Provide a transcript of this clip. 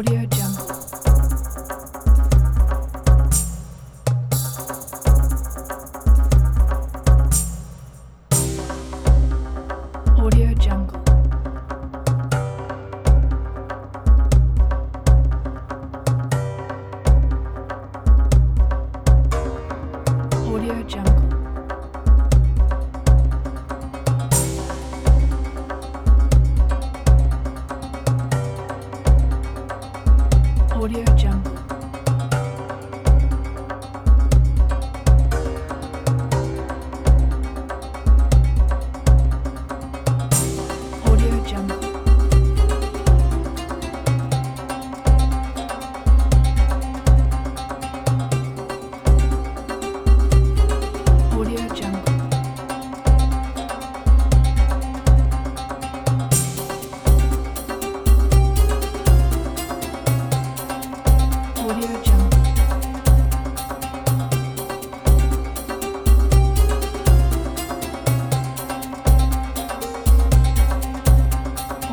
Audio Audio Jump.